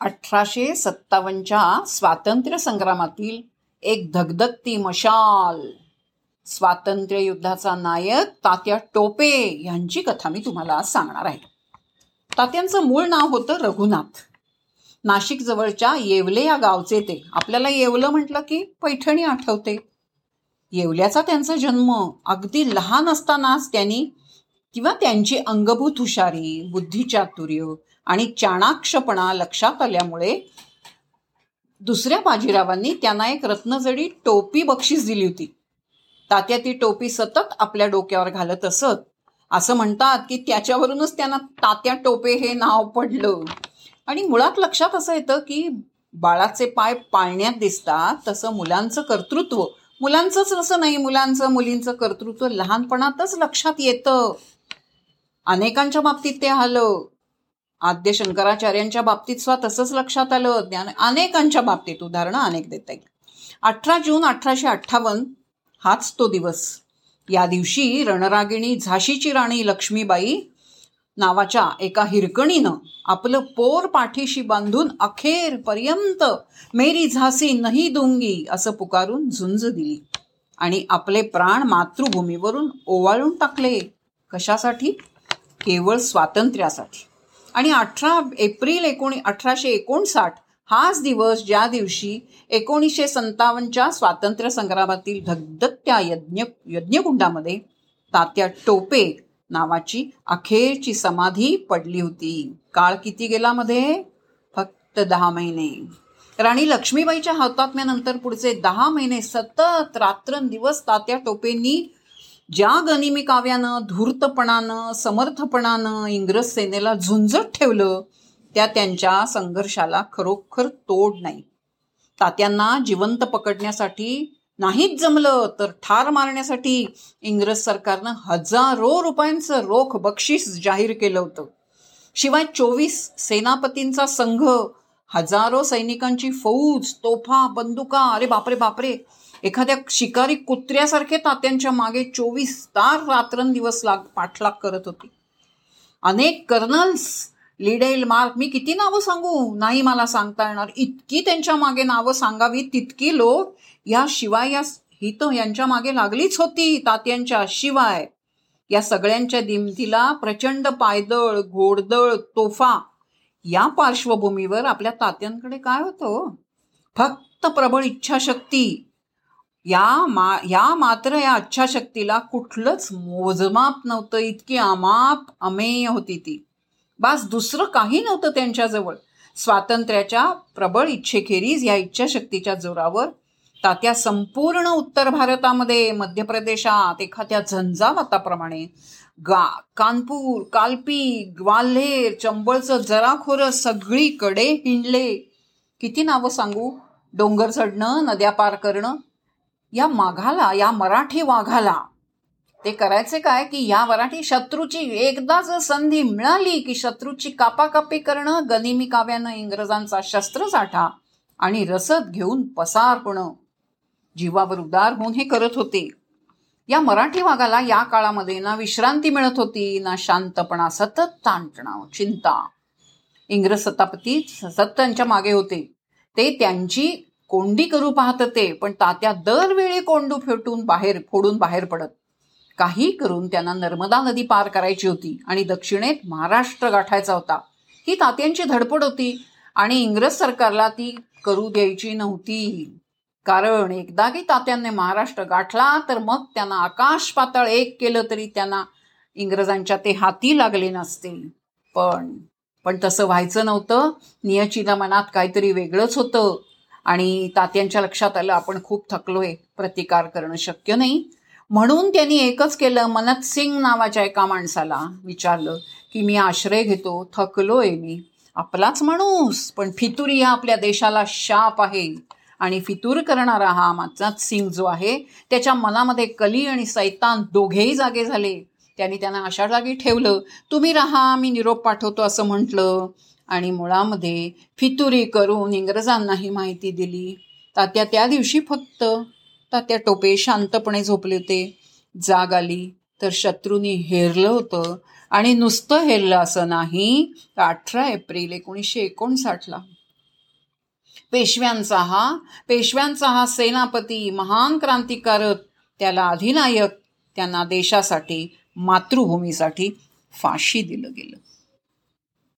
अठराशे सत्तावन्नच्या स्वातंत्र्य संग्रामातील एक धगधगती मशाल. स्वातंत्र्य युद्धाचा नायक तात्या टोपे यांची कथा मी तुम्हाला आज सांगणार आहे. तात्यांचं मूळ नाव होतं रघुनाथ. नाशिक जवळच्या येवले या गावचे ते. आपल्याला येवलं म्हटलं की पैठणी आठवते. येवल्याचा त्यांचा जन्म अगदी लहान असतानाच त्यांनी किंवा त्यांची अंगभूत हुशारी बुद्धिचातुर्य आणि चाणाक्षपणा लक्षात आल्यामुळे दुसऱ्या बाजीरावांनी त्यांना एक रत्नजडी टोपी बक्षीस दिली होती. तात्या ती टोपी सतत आपल्या डोक्यावर घालत असत. असं म्हणतात की त्याच्यावरूनच त्यांना तात्या टोपे हे नाव पडलं. आणि मुळात लक्षात असं येतं की बाळाचे पाय पाळण्यात दिसतात तसं मुलांचं कर्तृत्व मुलांचंच असं नाही मुलांचं मुलींचं कर्तृत्व लहानपणातच लक्षात येतं. अनेकांच्या बाबतीत ते आलं. आद्य शंकराचार्यांच्या बाबतीत सुद्धा तसंच लक्षात आलं. ज्ञान अनेकांच्या बाबतीत उदाहरणं अनेक देता येईल. अठरा जून अठराशे अठ्ठावन्न हाच तो दिवस. या दिवशी रणरागिणी झाशीची राणी लक्ष्मीबाई नावाच्या एका हिरकणीनं आपलं पोर पाठीशी बांधून अखेरपर्यंत मेरी झासी नाही दुंगी असं पुकारून झुंज दिली. आणि आपले प्राण मातृभूमीवरून ओवाळून टाकले. कशासाठी? केवळ स्वातंत्र्यासाठी. आणि अठरा एप्रिल एकोणी अठराशे एकोणसाठ हाच दिवस ज्या दिवशी एकोणीसशे सत्तावन्नच्या स्वातंत्र्य संग्रामातील धगधगत्या यज्ञ यज्ञकुंडामध्ये तात्या टोपे नावाची अखेरची समाधी पडली होती. काळ किती गेला मध्ये? फक्त दहा महिने. राणी लक्ष्मीबाईच्या हौतात्म्यानंतर पुढचे दहा महिने सतत रात्रंदिवस तात्या टोपेंनी ज्या गनिमी काव्यानं धूर्तपणानं समर्थपणानं इंग्रज सेनेला झुंजत ठेवलं त्या त्यांच्या संघर्षाला खरोखर तोड नाही. तात्यांना जिवंत पकडण्यासाठी नाहीच जमलं तर ठार मारण्यासाठी इंग्रज सरकारनं हजारो रुपयांचं रोख बक्षीस जाहीर केलं होतं. शिवाय चोवीस सेनापतींचा संघ हजारो सैनिकांची फौज तोफा बंदुका अरे बापरे बापरे. एखाद्या शिकारी कुत्र्यासारखे तात्यांच्या मागे चोवीस तार रात्रंदिवस लाग पाठलाग करत होती. अनेक कर्नल्स लिडेल मार्क मी किती नावं सांगू? नाही मला सांगता येणार. इतकी त्यांच्या मागे नावं सांगावी तितकी लोक या शिवाय या हित यांच्या मागे लागलीच होती तात्यांच्या शिवाय. या सगळ्यांच्या दिमतीला प्रचंड पायदळ घोडदळ तोफा या पार्श्वभूमीवर आपल्या तात्यांकडे काय होतं हो? फक्त प्रबळ इच्छाशक्ती. या मा या मात्र या इच्छाशक्तीला कुठलंच मोजमाप नव्हतं इतकी अमाप अमेय होती ती. बास दुसरं काही नव्हतं त्यांच्याजवळ. स्वातंत्र्याच्या प्रबळ इच्छेखेरीज या इच्छाशक्तीच्या जोरावर तात्या संपूर्ण उत्तर भारतामध्ये मध्य प्रदेशात एखाद्या झंझावाताप्रमाणे गा कानपूर कालपी ग्वाल्हेर चंबळचं जराखोरं सगळीकडे हिंडले. किती नावं सांगू? डोंगर चढणं नद्या पार करणं. या माघाला या मराठी वाघाला ते करायचे काय की या मराठी शत्रूची एकदा जर संधी मिळाली की शत्रूची कापाकापी करणं गनिमी काव्यानं इंग्रजांचा शस्त्रसाठा आणि रसद घेऊन पसार होणं. जीवावर उदार होऊन हे करत होते. या मराठी वाघाला या काळामध्ये ना विश्रांती मिळत होती ना शांतपणा सतत ताणतणाव चिंता. इंग्रज सत्तापती सतत त्यांच्या मागे होते. ते त्यांची कोंडी करू पाहत होते पण तात्या दरवेळी कोंडू फेटून बाहेर फोडून बाहेर पडत. काही करून त्यांना नर्मदा नदी पार करायची होती आणि दक्षिणेत महाराष्ट्र गाठायचा होता. ही तात्यांची धडपड होती आणि इंग्रज सरकारला ती करू द्यायची नव्हती. कारण एकदा की तात्यांनी महाराष्ट्र गाठला तर मग त्यांना आकाश पातळ एक केलं तरी त्यांना इंग्रजांच्या ते हाती लागले नसते. पण पण तसं व्हायचं नव्हतं. नियचीला मनात काहीतरी वेगळंच होतं आणि तात्यांच्या लक्षात आलं आपण खूप थकलोय. प्रतिकार करणं शक्य नाही. म्हणून त्यांनी एकच केलं मनत सिंग नावाच्या एका माणसाला विचारलं की मी आश्रय घेतो थकलोय मी. आपलाच माणूस पण फितुरी हा आपल्या देशाला शाप आहे. आणि फितूर करणारा हा माझाच सिंग जो आहे त्याच्या मनामध्ये कली आणि सैतान दोघेही जागे झाले. त्यांनी त्यांना अशा जागी ठेवलं तुम्ही राहा मी निरोप पाठवतो असं म्हटलं. आणि मुळामध्ये फितुरी करून इंग्रजांनाही माहिती दिली. तात्या त्या दिवशी फक्त तात्या टोपे शांतपणे झोपले होते. जाग आली तर शत्रूंनी हेरलं होतं. आणि नुसतं हेरलं असं नाही अठरा एप्रिल एकोणीसशे एकोणसाठला. पेशव्यांचा हा पेशव्यांचा हा सेनापती महान क्रांतिकारक त्याला अधिनायक त्यांना देशासाठी मातृभूमीसाठी फाशी दिलं गेलं.